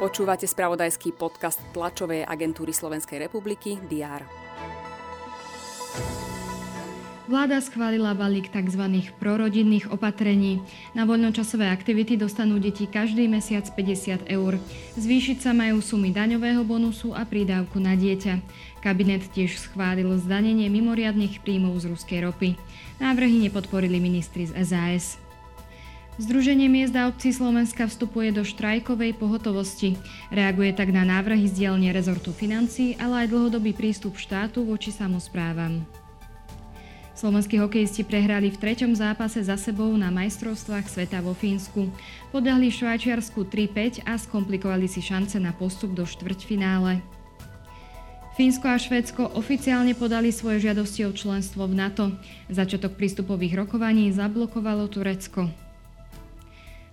Počúvate spravodajský podcast tlačovej agentúry Slovenskej republiky DR. Vláda schválila balík tzv. prorodinných opatrení. Na voľnočasové aktivity dostanú deti každý mesiac 50 eur. Zvýšiť sa majú sumy daňového bonusu a prídavku na dieťa. Kabinet tiež schválil zdanenie mimoriadných príjmov z ruskej ropy. Návrhy nepodporili ministri z SAS. Združenie miest a obcí Slovenska vstupuje do štrajkovej pohotovosti. Reaguje tak na návrhy z dielne rezortu financí, ale aj dlhodobý prístup štátu voči samozprávam. Slovenskí hokejisti prehrali v treťom zápase za sebou na majstrovstvách sveta vo Fínsku. Podľahli Švajčiarsku 3-5 a skomplikovali si šance na postup do štvrťfinále. Fínsko a Švédsko oficiálne podali svoje žiadosti o členstvo v NATO. Začiatok prístupových rokovaní zablokovalo Turecko.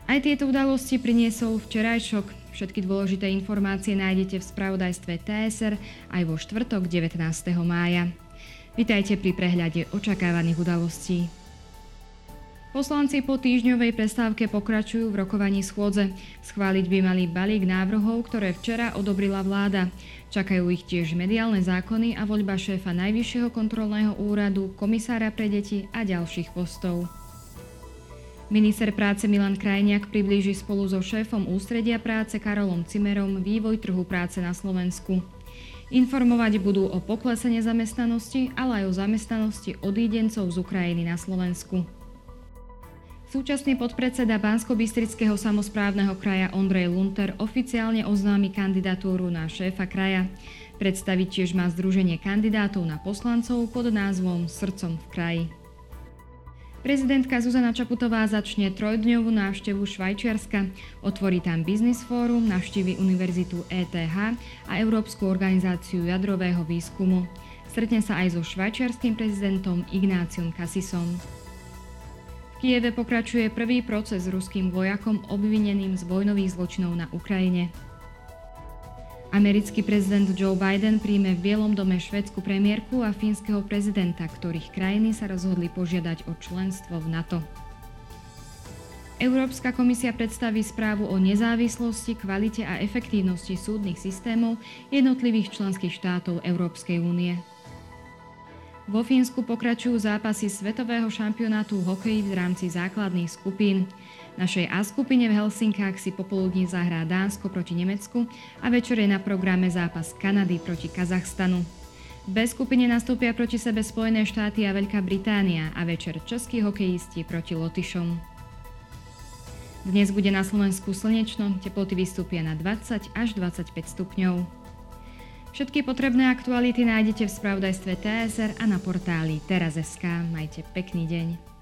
Aj tieto udalosti priniesol včerajšok. Všetky dôležité informácie nájdete v spravodajstve TSR aj vo štvrtok 19. mája. Vitajte pri prehľade očakávaných udalostí. Poslanci po týždňovej prestávke pokračujú v rokovaní schôdze. Schváliť by mali balík návrhov, ktoré včera odobrila vláda. Čakajú ich tiež mediálne zákony a voľba šéfa Najvyššieho kontrolného úradu, komisára pre deti a ďalších postov. Minister práce Milan Krajniak priblíži spolu so šéfom ústredia práce Karolom Cimerom vývoj trhu práce na Slovensku. Informovať budú o poklese nezamestnanosti, ale aj o zamestnanosti odídencov z Ukrajiny na Slovensku. Súčasný podpredseda Bansko-Bystrického samozprávneho kraja Ondrej Lunter oficiálne oznámi kandidatúru na šéfa kraja. Predstaviť tiež má združenie kandidátov na poslancov pod názvom Srdcom v kraji. Prezidentka Zuzana Čaputová začne trojdňovú návštevu Švajčiarska. Otvorí tam Business Forum, navštívi Univerzitu ETH a Európsku organizáciu jadrového výskumu. Stretne sa aj so švajčiarským prezidentom Ignáciom Kasisom. V Kieve pokračuje prvý proces s ruským vojakom obvineným z vojnových zločinov na Ukrajine. Americký prezident Joe Biden príjme v Bielom dome švedskú premiérku a fínskeho prezidenta, ktorých krajiny sa rozhodli požiadať o členstvo v NATO. Európska komisia predstaví správu o nezávislosti, kvalite a efektívnosti súdnych systémov jednotlivých členských štátov Európskej únie. Vo Fínsku pokračujú zápasy Svetového šampionátu hokeji v rámci základných skupín. Našej A skupine v Helsinkách si popoludní zahrá Dánsko proti Nemecku a večer je na programe zápas Kanady proti Kazachstanu. V B skupine nastúpia proti sebe Spojené štáty a Veľká Británia a večer českí hokejisti proti Lotyšom. Dnes bude na Slovensku slnečno, teploty vystúpia na 20 až 25 stupňov. Všetky potrebné aktuality nájdete v spravodajstve TSR a na portáli teraz.sk. Majte pekný deň.